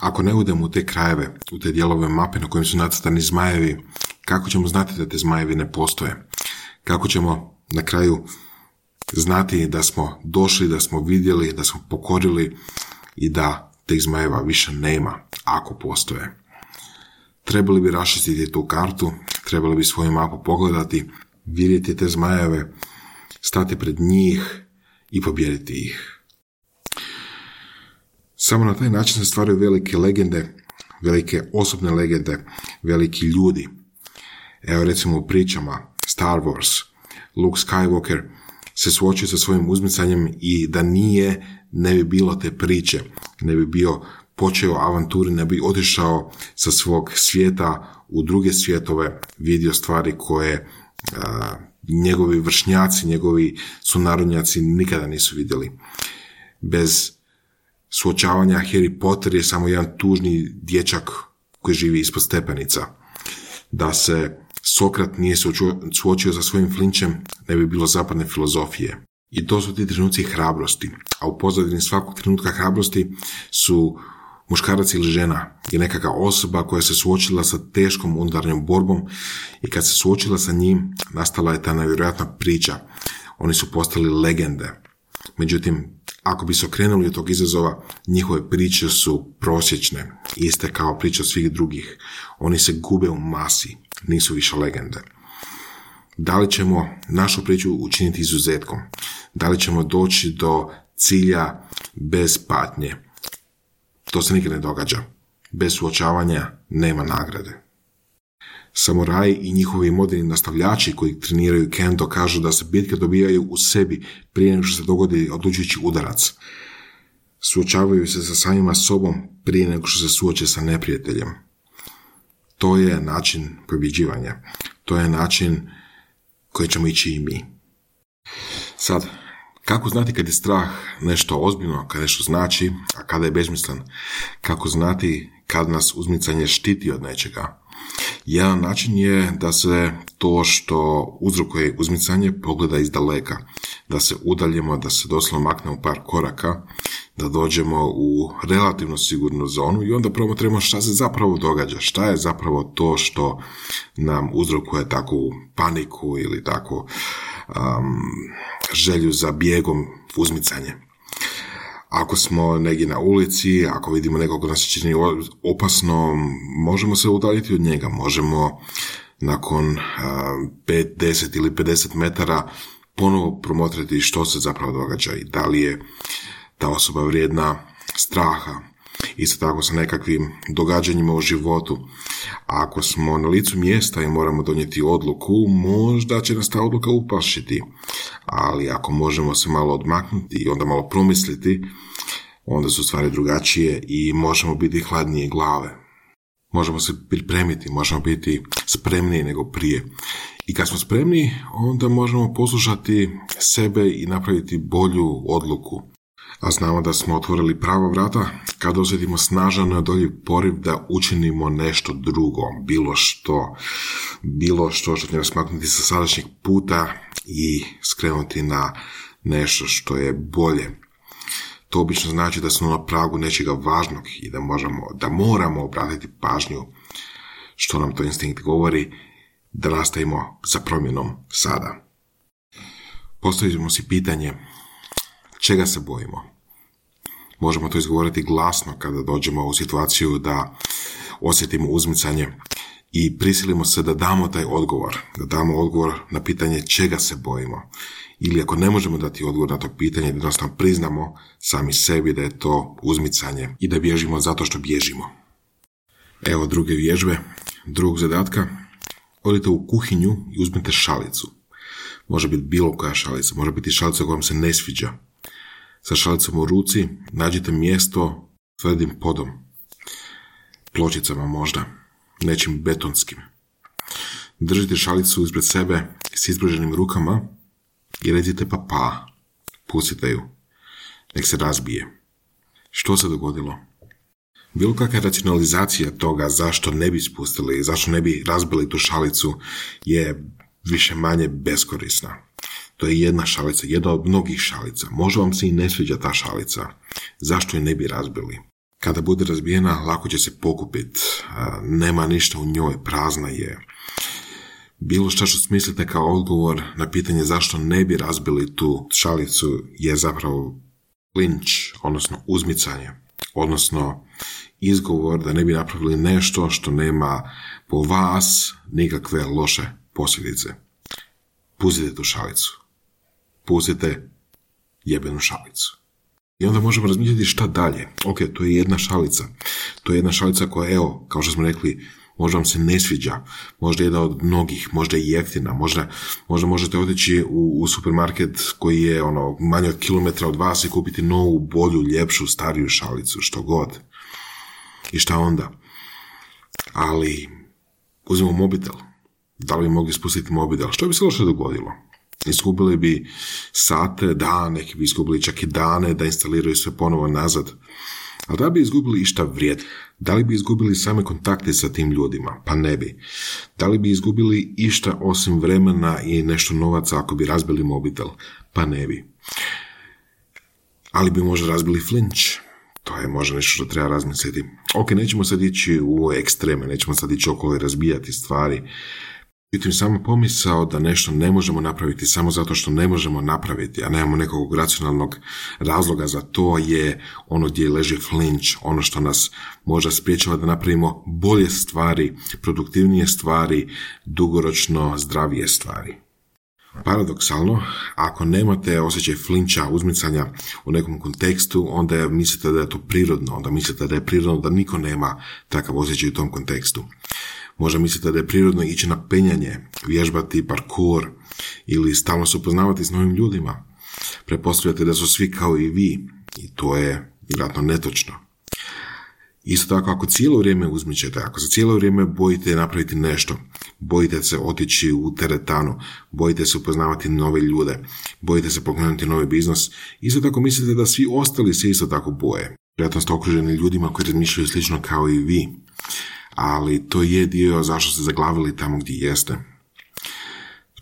Ako ne udemo u te krajeve, u te dijelove mape na kojim su nacrtani zmajevi, kako ćemo znati da te zmajevi ne postoje? Kako ćemo na kraju znati da smo došli, da smo vidjeli, da smo pokorili i da tih zmajeva više nema, ako postoje. Trebali bi raščistiti tu kartu, trebali bi svoju mapu pogledati, vidjeti te zmajeve, stati pred njih i pobijediti ih. Samo na taj način se stvaraju velike legende, velike osobne legende, veliki ljudi. Evo recimo u pričama Star Wars, Luke Skywalker se suočio sa svojim uzmicanjem i da nije, ne bi bilo te priče, ne bi bio počeo avanturi, ne bi otišao sa svog svijeta u druge svjetove, vidio stvari koje njegovi vršnjaci, njegovi sunarodnjaci nikada nisu vidjeli. Bez suočavanja Harry Potter je samo jedan tužni dječak koji živi ispod stepenica. Da se Sokrat nije suočio sa svojim flinčem, ne bi bilo zapadne filozofije. I to su ti trenuci hrabrosti. A u pozadini svakog trenutka hrabrosti su muškarac ili žena je nekakva osoba koja se suočila sa teškom unutarnjom borbom i kad se suočila sa njim, nastala je ta nevjerojatna priča. Oni su postali legende. Međutim, ako bi se okrenuli od tog izazova, njihove priče su prosječne, iste kao priče svih drugih. Oni se gube u masi, nisu više legende. Da li ćemo našu priču učiniti izuzetkom? Da li ćemo doći do cilja bez patnje? To se nikad ne događa. Bez suočavanja nema nagrade. Samuraji i njihovi moderni nastavljači koji treniraju kendo kažu da se bitke dobijaju u sebi prije nego što se dogodi odlučujući udarac. Suočavaju se sa samima sobom prije nego što se suoče sa neprijateljem. To je način pobjeđivanja. To je način koji ćemo ići i mi. Sad, kako znati kad je strah nešto ozbiljno, kad nešto znači, a kada je bezmislen? Kako znati kad nas uzmicanje štiti od nečega? Jedan način je da se to što uzrokuje uzmicanje pogleda iz daleka, da se udaljimo, da se doslovno maknemo par koraka, da dođemo u relativno sigurnu zonu i onda promotrimo šta se zapravo događa, šta je zapravo to što nam uzrokuje takvu paniku ili takvu um, želju za bijegom uzmicanje. Ako smo negdje na ulici, ako vidimo nekog ko nas čini opasno, možemo se udaljiti od njega, možemo nakon uh, 5, 10 ili 50 metara ponovo promotriti što se zapravo događa i da li je ta osoba vrijedna straha, isto tako sa nekakvim događanjima u životu. ako smo na licu mjesta i moramo donijeti odluku, možda će nas ta odluka upašiti. Ali ako možemo se malo odmaknuti i onda malo promisliti, onda su stvari drugačije i možemo biti hladnije glave. Možemo se pripremiti, možemo biti spremniji nego prije. I kad smo spremni, onda možemo poslušati sebe i napraviti bolju odluku a znamo da smo otvorili prava vrata kad osjetimo snažan neodoljiv poriv da učinimo nešto drugo, bilo što, bilo što što će nas maknuti sa sadašnjeg puta i skrenuti na nešto što je bolje. To obično znači da smo na pragu nečega važnog i da, možemo, da moramo obratiti pažnju što nam to instinkt govori, da nastavimo za promjenom sada. Postavimo si pitanje čega se bojimo? Možemo to izgovoriti glasno kada dođemo u situaciju da osjetimo uzmicanje i prisilimo se da damo taj odgovor, da damo odgovor na pitanje čega se bojimo. Ili ako ne možemo dati odgovor na to pitanje, da jednostavno priznamo sami sebi da je to uzmicanje i da bježimo zato što bježimo. Evo druge vježbe, drugog zadatka. Odite u kuhinju i uzmite šalicu. Može biti bilo koja šalica, može biti šalica kojom se ne sviđa, sa šalicom u ruci nađite mjesto tvrdim podom, pločicama možda, nečim betonskim. Držite šalicu ispred sebe s izbruženim rukama i recite pa pa, pustite ju, nek se razbije. Što se dogodilo? Bilo kakva racionalizacija toga zašto ne bi spustili, zašto ne bi razbili tu šalicu je više manje beskorisna. To je jedna šalica, jedna od mnogih šalica. Možda vam se i ne sviđa ta šalica. Zašto je ne bi razbili? Kada bude razbijena, lako će se pokupiti. Nema ništa u njoj, prazna je. Bilo što što smislite kao odgovor na pitanje zašto ne bi razbili tu šalicu je zapravo linč, odnosno uzmicanje, odnosno izgovor da ne bi napravili nešto što nema po vas nikakve loše posljedice. Pustite tu šalicu pustite jebenu šalicu. I onda možemo razmišljati šta dalje. Ok, to je jedna šalica. To je jedna šalica koja, evo, kao što smo rekli, možda vam se ne sviđa, možda jedna od mnogih, možda i jeftina, možda, možda možete otići u, u supermarket koji je ono manje od kilometra od vas i kupiti novu, bolju, ljepšu, stariju šalicu, što god. I šta onda? Ali uzmemo mobitel. Da li bi mogli spustiti mobitel? Što bi se loše dogodilo? Izgubili bi sate, dane, neki bi izgubili čak i dane da instaliraju sve ponovo nazad. A da bi izgubili išta vrijed? Da li bi izgubili same kontakte sa tim ljudima? Pa ne bi. Da li bi izgubili išta osim vremena i nešto novaca ako bi razbili mobitel? Pa ne bi. Ali bi možda razbili flinch. To je možda nešto što treba razmisliti. Ok, nećemo sad ići u ekstreme, nećemo sad ići okolo i razbijati stvari, Međutim, samo pomisao da nešto ne možemo napraviti samo zato što ne možemo napraviti, a nemamo nekog racionalnog razloga za to je ono gdje leži flinch, ono što nas možda spriječava da napravimo bolje stvari, produktivnije stvari, dugoročno zdravije stvari. Paradoksalno, ako nemate osjećaj flinča, uzmicanja u nekom kontekstu, onda mislite da je to prirodno, onda mislite da je prirodno da niko nema takav osjećaj u tom kontekstu. Možda mislite da je prirodno ići na penjanje, vježbati parkour ili stalno se upoznavati s novim ljudima. Prepostavljate da su svi kao i vi i to je vjerojatno netočno. Isto tako, ako cijelo vrijeme uzmićete, ako se cijelo vrijeme bojite napraviti nešto, bojite se otići u teretanu, bojite se upoznavati nove ljude, bojite se pokrenuti novi biznis, isto tako mislite da svi ostali se isto tako boje. Vjerojatno ste okruženi ljudima koji razmišljaju slično kao i vi ali to je dio zašto ste zaglavili tamo gdje jeste.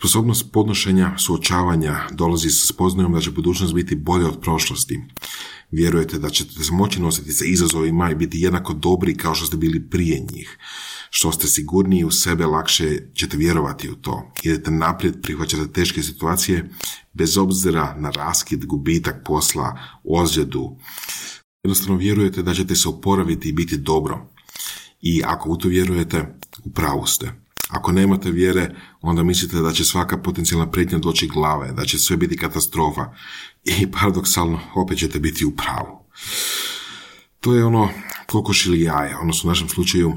Sposobnost podnošenja, suočavanja dolazi sa spoznajom da će budućnost biti bolja od prošlosti. Vjerujete da ćete se moći nositi sa izazovima i biti jednako dobri kao što ste bili prije njih. Što ste sigurniji u sebe, lakše ćete vjerovati u to. Idete naprijed, prihvaćate teške situacije, bez obzira na raskid, gubitak posla, ozljedu. Jednostavno vjerujete da ćete se oporaviti i biti dobro. I ako u to vjerujete, u pravu ste. Ako nemate vjere, onda mislite da će svaka potencijalna prijetnja doći glave, da će sve biti katastrofa. I paradoksalno, opet ćete biti u pravu. To je ono kokoš ili jaje, odnosno u našem slučaju,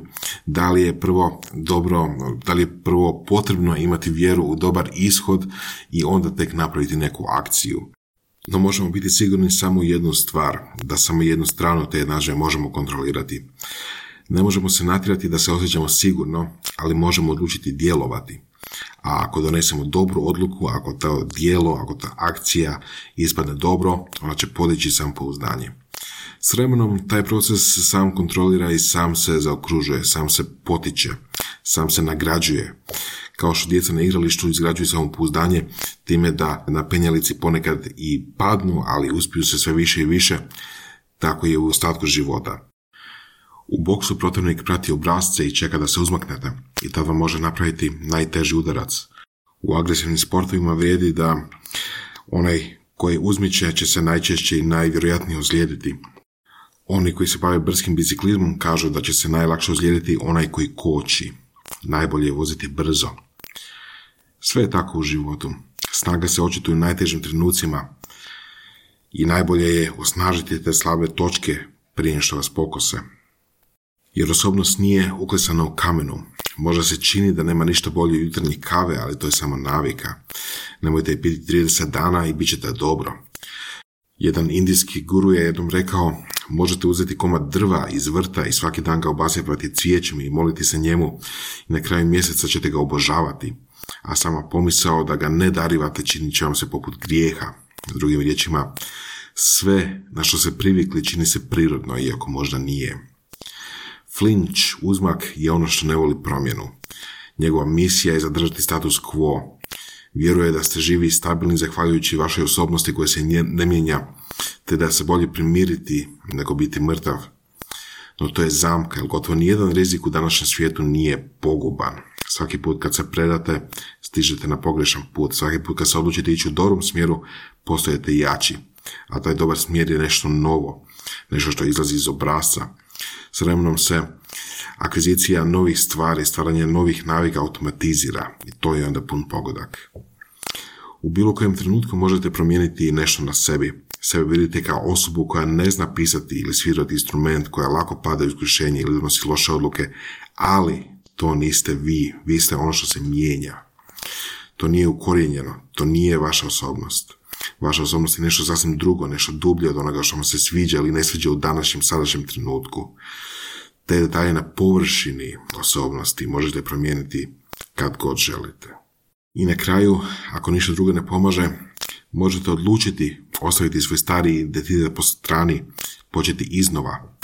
da li je prvo dobro, da li je prvo potrebno imati vjeru u dobar ishod i onda tek napraviti neku akciju. No možemo biti sigurni samo jednu stvar, da samo jednu stranu te jednaže možemo kontrolirati. Ne možemo se natjerati da se osjećamo sigurno, ali možemo odlučiti djelovati. A ako donesemo dobru odluku, ako to dijelo, ako ta akcija ispadne dobro, ona će podići sam pouzdanje. S vremenom taj proces sam kontrolira i sam se zaokružuje, sam se potiče, sam se nagrađuje. Kao što djeca na igralištu izgrađuju samopouzdanje time da na penjalici ponekad i padnu, ali uspiju se sve više i više, tako je u ostatku života. U boksu protivnik prati obrazce i čeka da se uzmaknete i tada vam može napraviti najteži udarac. U agresivnim sportovima vrijedi da onaj koji uzmiće će se najčešće i najvjerojatnije ozlijediti. Oni koji se bave brskim biciklizmom kažu da će se najlakše ozlijediti onaj koji koči. Najbolje je voziti brzo. Sve je tako u životu. Snaga se očituje u najtežim trenucima i najbolje je osnažiti te slabe točke prije što vas pokose jer osobnost nije uklesana u kamenu. Možda se čini da nema ništa bolje jutarnje kave, ali to je samo navika. Nemojte je piti 30 dana i bit ćete dobro. Jedan indijski guru je jednom rekao, možete uzeti komad drva iz vrta i svaki dan ga obasjepati cvijećem i moliti se njemu i na kraju mjeseca ćete ga obožavati, a sama pomisao da ga ne darivate činit će vam se poput grijeha. Drugim riječima, sve na što se privikli čini se prirodno, iako možda nije. Flinch, uzmak, je ono što ne voli promjenu. Njegova misija je zadržati status quo. Vjeruje da ste živi i stabilni zahvaljujući vašoj osobnosti koja se ne mijenja, te da se bolje primiriti nego biti mrtav. No to je zamka, jer gotovo nijedan rizik u današnjem svijetu nije poguban. Svaki put kad se predate, stižete na pogrešan put. Svaki put kad se odlučite ići u dobrom smjeru, postojete jači. A taj dobar smjer je nešto novo, nešto što izlazi iz obrazca, s vremenom se akvizicija novih stvari, stvaranje novih navika automatizira i to je onda pun pogodak. U bilo kojem trenutku možete promijeniti nešto na sebi. Sebe vidite kao osobu koja ne zna pisati ili svirati instrument, koja lako pada u iskušenje ili donosi loše odluke, ali to niste vi, vi ste ono što se mijenja. To nije ukorijenjeno, to nije vaša osobnost. Vaša osobnost je nešto sasvim drugo, nešto dublje od onoga što vam se sviđa ili ne sviđa u današnjem, sadašnjem trenutku. te detalje na površini osobnosti možete promijeniti kad god želite. I na kraju, ako ništa drugo ne pomaže, možete odlučiti ostaviti svoj stari identitet po strani, početi iznova.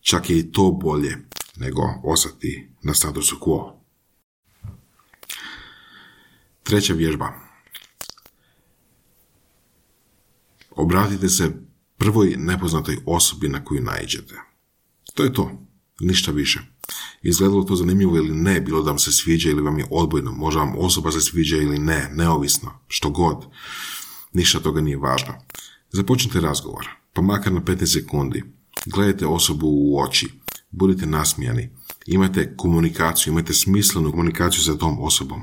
Čak je i to bolje nego ostati na statusu quo. Treća vježba. Obratite se prvoj nepoznatoj osobi na koju naiđete. To je to, ništa više. Izgledalo to zanimljivo ili ne, bilo da vam se sviđa ili vam je odbojno, možda vam osoba se sviđa ili ne, neovisno, što god. Ništa toga nije važno. Započnite razgovor, pa makar na 15 sekundi. Gledajte osobu u oči, budite nasmijani, imajte komunikaciju, imajte smislenu komunikaciju sa tom osobom.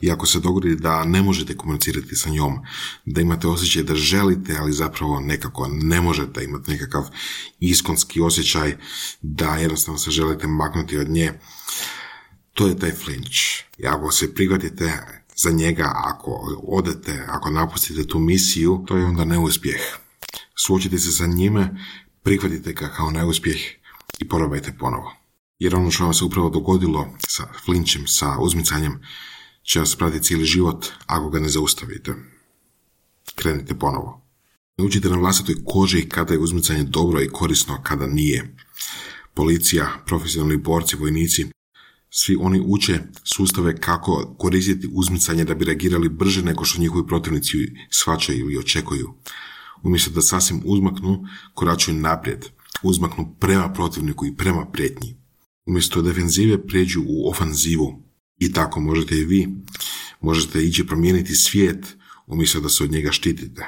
I ako se dogodi da ne možete komunicirati sa njom, da imate osjećaj da želite, ali zapravo nekako ne možete imati nekakav iskonski osjećaj da jednostavno se želite maknuti od nje, to je taj flinch. I ako se prihvatite za njega, ako odete, ako napustite tu misiju, to je onda neuspjeh. Suočite se sa njime, prihvatite ga kao neuspjeh i probajte ponovo. Jer ono što vam se upravo dogodilo sa flinčem, sa uzmicanjem, će vas pratiti cijeli život ako ga ne zaustavite. Krenite ponovo. Naučite na vlastitoj koži kada je uzmicanje dobro i korisno, a kada nije. Policija, profesionalni borci, vojnici, svi oni uče sustave kako koristiti uzmicanje da bi reagirali brže nego što njihovi protivnici svačaju ili očekuju. Umjesto da sasvim uzmaknu, koračuju naprijed, uzmaknu prema protivniku i prema prijetnji. Umjesto defenzive prijeđu u ofanzivu, i tako možete i vi. Možete ići promijeniti svijet umjesto da se od njega štitite.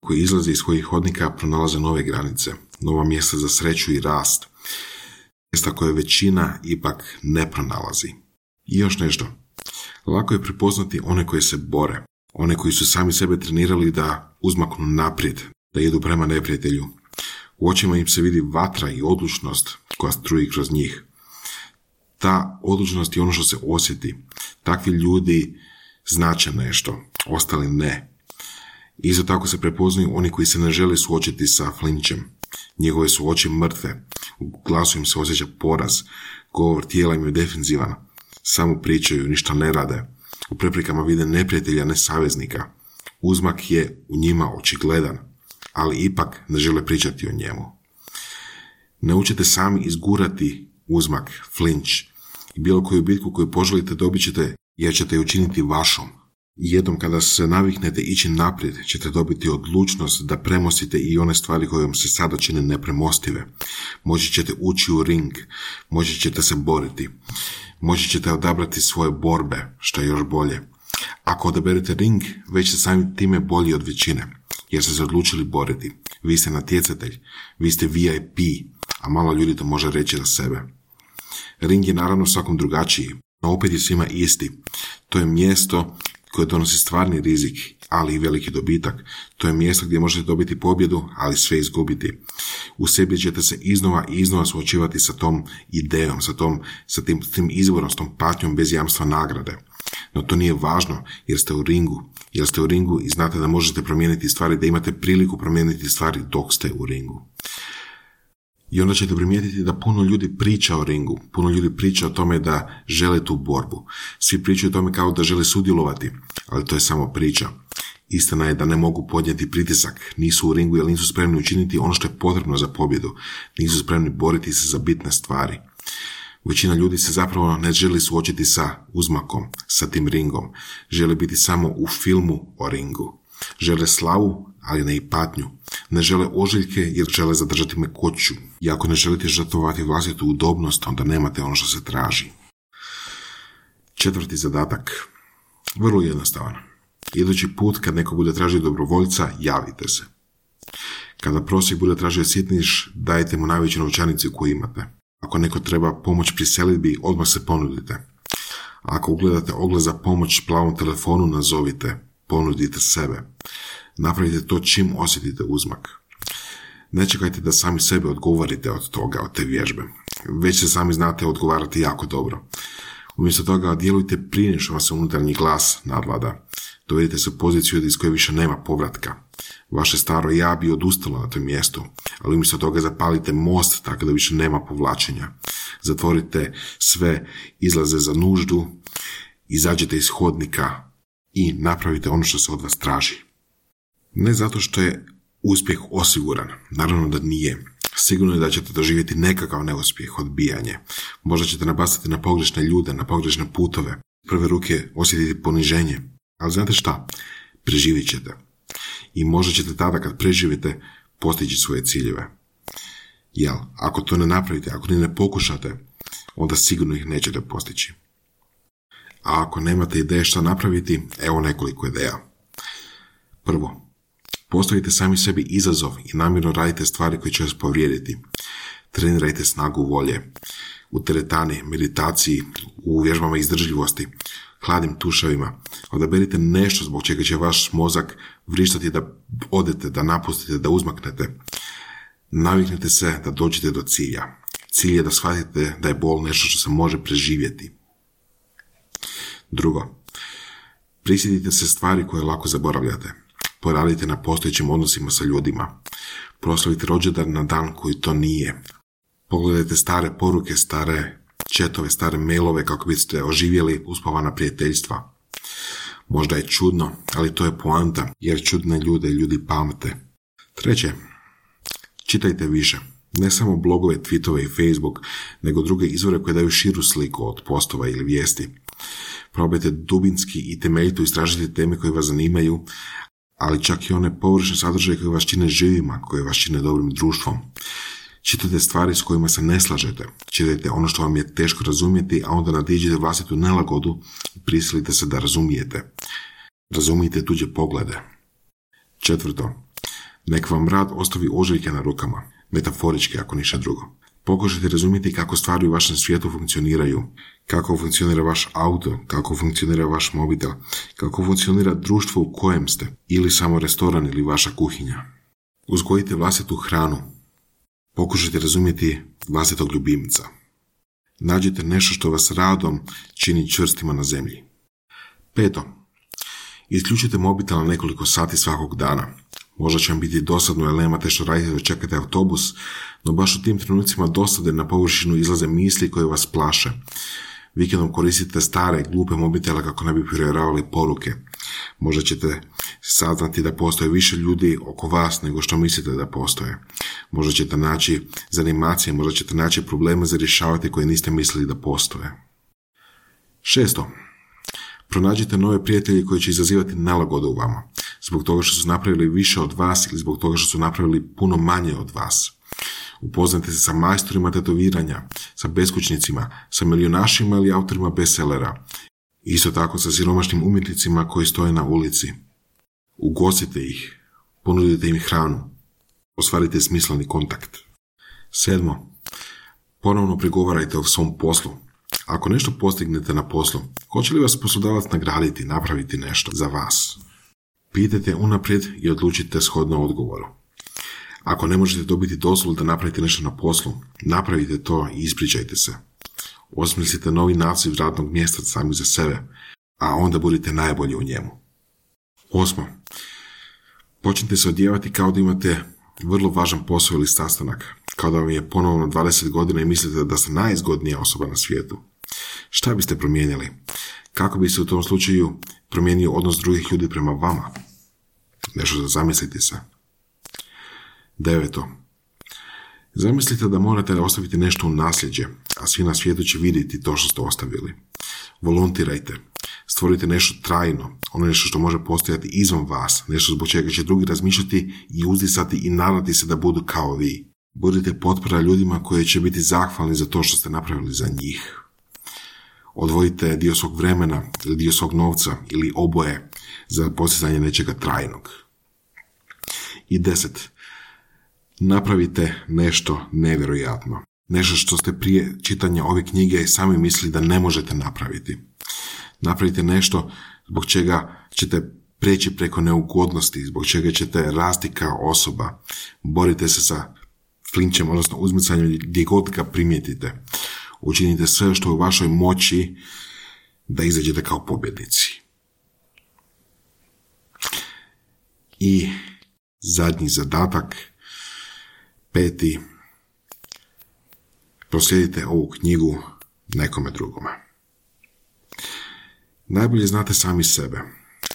Koji izlaze iz svojih hodnika pronalaze nove granice, nova mjesta za sreću i rast. Mjesta koje većina ipak ne pronalazi. I još nešto. Lako je prepoznati one koji se bore, one koji su sami sebe trenirali da uzmaknu naprijed, da idu prema neprijatelju. U očima im se vidi vatra i odlučnost koja struji kroz njih ta odlučnost je ono što se osjeti. Takvi ljudi znače nešto, ostali ne. Isto tako se prepoznaju oni koji se ne žele suočiti sa flinčem. Njegove su oči mrtve, u glasu im se osjeća poraz, govor tijela im je defenzivan, samo pričaju, ništa ne rade. U preprekama vide neprijatelja, ne saveznika. Uzmak je u njima očigledan, ali ipak ne žele pričati o njemu. Naučite sami izgurati uzmak, flinch, i bilo koju bitku koju poželite dobit ćete jer ćete je učiniti vašom. Jednom kada se naviknete ići naprijed, ćete dobiti odlučnost da premostite i one stvari koje vam se sada čine nepremostive. Moći ćete ući u ring, moći ćete se boriti, moći ćete odabrati svoje borbe, što je još bolje. Ako odaberete ring, već ste sami time bolji od većine, jer ste se odlučili boriti. Vi ste natjecatelj, vi ste VIP, a malo ljudi to može reći za sebe. Ring je naravno svakom drugačiji, no opet je svima isti. To je mjesto koje donosi stvarni rizik, ali i veliki dobitak. To je mjesto gdje možete dobiti pobjedu, ali sve izgubiti. U sebi ćete se iznova i iznova suočivati sa tom idejom, sa, tom, sa tim, tim izborom, s tom patnjom bez jamstva nagrade. No to nije važno jer ste u ringu, jer ste u ringu i znate da možete promijeniti stvari, da imate priliku promijeniti stvari dok ste u ringu. I onda ćete primijetiti da puno ljudi priča o ringu, puno ljudi priča o tome da žele tu borbu. Svi pričaju o tome kao da žele sudjelovati, ali to je samo priča. Istina je da ne mogu podnijeti pritisak, nisu u ringu jer nisu spremni učiniti ono što je potrebno za pobjedu, nisu spremni boriti se za bitne stvari. Većina ljudi se zapravo ne želi suočiti sa uzmakom, sa tim ringom. Žele biti samo u filmu o ringu. Žele slavu, ali ne i patnju. Ne žele ožiljke jer žele zadržati mekoću. I ako ne želite žrtvovati vlastitu udobnost, onda nemate ono što se traži. Četvrti zadatak. Vrlo jednostavan. Idući put kad neko bude tražio dobrovoljca, javite se. Kada prosjek bude tražio sitniš, dajte mu najveću novčanicu koju imate. Ako neko treba pomoć pri selitbi, odmah se ponudite. Ako ugledate oglas za pomoć plavom telefonu, nazovite ponudite sebe. Napravite to čim osjetite uzmak. Ne čekajte da sami sebe odgovorite od toga, od te vježbe. Već se sami znate odgovarati jako dobro. Umjesto toga djelujte prije što vam se unutarnji glas nadlada. Dovedite se u poziciju iz koje više nema povratka. Vaše staro ja bi odustalo na tom mjestu, ali umjesto toga zapalite most tako da više nema povlačenja. Zatvorite sve izlaze za nuždu, izađete iz hodnika i napravite ono što se od vas traži. Ne zato što je uspjeh osiguran, naravno da nije. Sigurno je da ćete doživjeti nekakav neuspjeh, odbijanje. Možda ćete nabasati na pogrešne ljude, na pogrešne putove. Prve ruke osjetiti poniženje. Ali znate šta? Preživit ćete. I možda ćete tada kad preživite postići svoje ciljeve. Jel, ako to ne napravite, ako ni ne pokušate, onda sigurno ih nećete postići. A ako nemate ideje što napraviti, evo nekoliko ideja. Prvo, Postavite sami sebi izazov i namjerno radite stvari koje će vas povrijediti. Trenirajte snagu volje. U teretani, meditaciji, u vježbama izdržljivosti, hladnim tušavima. Odaberite nešto zbog čega će vaš mozak vrištati da odete, da napustite, da uzmaknete. Naviknite se da dođete do cilja. Cilj je da shvatite da je bol nešto što se može preživjeti. Drugo, prisjetite se stvari koje lako zaboravljate. Poradite na postojećim odnosima sa ljudima. Proslavite rođendan na dan koji to nije. Pogledajte stare poruke, stare četove, stare mailove kako biste oživjeli uspavana prijateljstva. Možda je čudno, ali to je poanta, jer čudne ljude ljudi pamte. Treće, čitajte više. Ne samo blogove, tweetove i Facebook, nego druge izvore koje daju širu sliku od postova ili vijesti. Probajte dubinski i temeljito istražiti teme koje vas zanimaju, ali čak i one površne sadržaje koje vas čine živima, koje vas čine dobrim društvom. Čitate stvari s kojima se ne slažete, čitajte ono što vam je teško razumjeti, a onda nadiđete vlastitu nelagodu i prisilite se da razumijete. Razumijete tuđe poglede. Četvrto, nek vam rad ostavi ožiljke na rukama, metaforički ako ništa drugo. Pokušajte razumjeti kako stvari u vašem svijetu funkcioniraju, kako funkcionira vaš auto, kako funkcionira vaš mobitel, kako funkcionira društvo u kojem ste, ili samo restoran ili vaša kuhinja. Uzgojite vlastitu hranu. Pokušajte razumjeti vlastitog ljubimca. Nađite nešto što vas radom čini čvrstima na zemlji. Peto. Isključite mobitel na nekoliko sati svakog dana. Možda će vam biti dosadno jer nemate što radite da čekate autobus, no baš u tim trenucima dosade na površinu izlaze misli koje vas plaše. Vikendom koristite stare, glupe mobitele kako ne bi provjeravali poruke. Možda ćete saznati da postoje više ljudi oko vas nego što mislite da postoje. Možda ćete naći zanimacije, možda ćete naći probleme za rješavati koje niste mislili da postoje. Šesto. Pronađite nove prijatelje koji će izazivati nalagodu u vama. Zbog toga što su napravili više od vas ili zbog toga što su napravili puno manje od vas. Upoznajte se sa majstorima tetoviranja, sa beskućnicima, sa milijunašima ili autorima bestsellera. Isto tako sa siromašnim umjetnicima koji stoje na ulici. Ugostite ih, ponudite im hranu, ostvarite smisleni kontakt. Sedmo, ponovno prigovarajte o svom poslu. Ako nešto postignete na poslu, hoće li vas poslodavac nagraditi, napraviti nešto za vas? Pitajte unaprijed i odlučite shodno odgovoru. Ako ne možete dobiti dozvolu da napravite nešto na poslu, napravite to i ispričajte se. Osmislite novi naziv radnog mjesta sami za sebe, a onda budite najbolji u njemu. Osmo. Počnite se odjevati kao da imate vrlo važan posao ili sastanak, kao da vam je ponovno 20 godina i mislite da ste najizgodnija osoba na svijetu. Šta biste promijenili? Kako bi se u tom slučaju promijenio odnos drugih ljudi prema vama? Nešto da zamislite se. Deveto. Zamislite da morate ostaviti nešto u nasljeđe, a svi na svijetu će vidjeti to što ste ostavili. Volontirajte. Stvorite nešto trajno, ono nešto što može postojati izvan vas, nešto zbog čega će drugi razmišljati i uzdisati i nadati se da budu kao vi. Budite potpora ljudima koji će biti zahvalni za to što ste napravili za njih. Odvojite dio svog vremena ili dio svog novca ili oboje za postizanje nečega trajnog. I deset napravite nešto nevjerojatno. Nešto što ste prije čitanja ove knjige sami mislili da ne možete napraviti. Napravite nešto zbog čega ćete preći preko neugodnosti, zbog čega ćete rasti kao osoba. Borite se sa flinčem, odnosno uzmicanjem gdje god ga primijetite. Učinite sve što je u vašoj moći da izađete kao pobjednici. I zadnji zadatak, peti, proslijedite ovu knjigu nekome drugome. Najbolje znate sami sebe.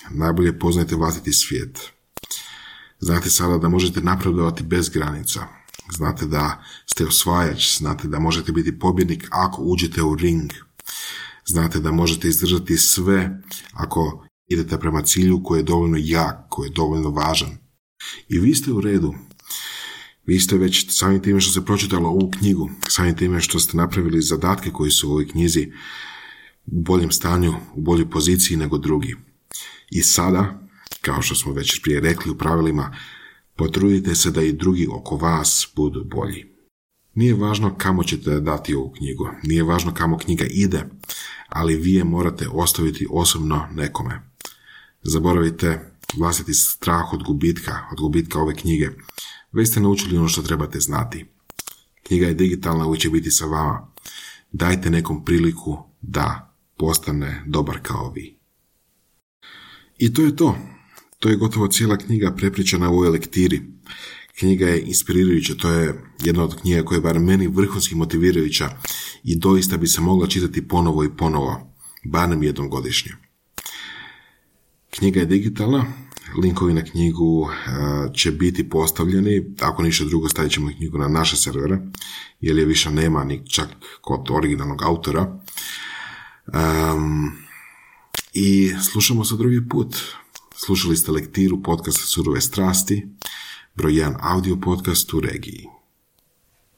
Najbolje poznajete vlastiti svijet. Znate sada da možete napredovati bez granica. Znate da ste osvajač, znate da možete biti pobjednik ako uđete u ring. Znate da možete izdržati sve ako idete prema cilju koji je dovoljno jak, koji je dovoljno važan. I vi ste u redu. Vi ste već samim time što ste pročitali ovu knjigu, samim time što ste napravili zadatke koji su u ovoj knjizi u boljem stanju, u boljoj poziciji nego drugi. I sada, kao što smo već prije rekli u pravilima, potrudite se da i drugi oko vas budu bolji. Nije važno kamo ćete dati ovu knjigu, nije važno kamo knjiga ide, ali vi je morate ostaviti osobno nekome. Zaboravite vlastiti strah od gubitka, od gubitka ove knjige. Već ste naučili ono što trebate znati. Knjiga je digitalna, uvijek će biti sa vama. Dajte nekom priliku da postane dobar kao vi. I to je to. To je gotovo cijela knjiga prepričana u ovoj lektiri. Knjiga je inspirirajuća, to je jedna od knjiga koja je bar meni vrhunski motivirajuća i doista bi se mogla čitati ponovo i ponovo, barem jednom godišnje. Knjiga je digitalna, linkovi na knjigu e, će biti postavljeni, ako ništa drugo stavit ćemo knjigu na naše servere, jer je više nema ni čak kod originalnog autora. Um, I slušamo se drugi put. Slušali ste lektiru podcasta Surove strasti, broj jedan audio podcast u regiji.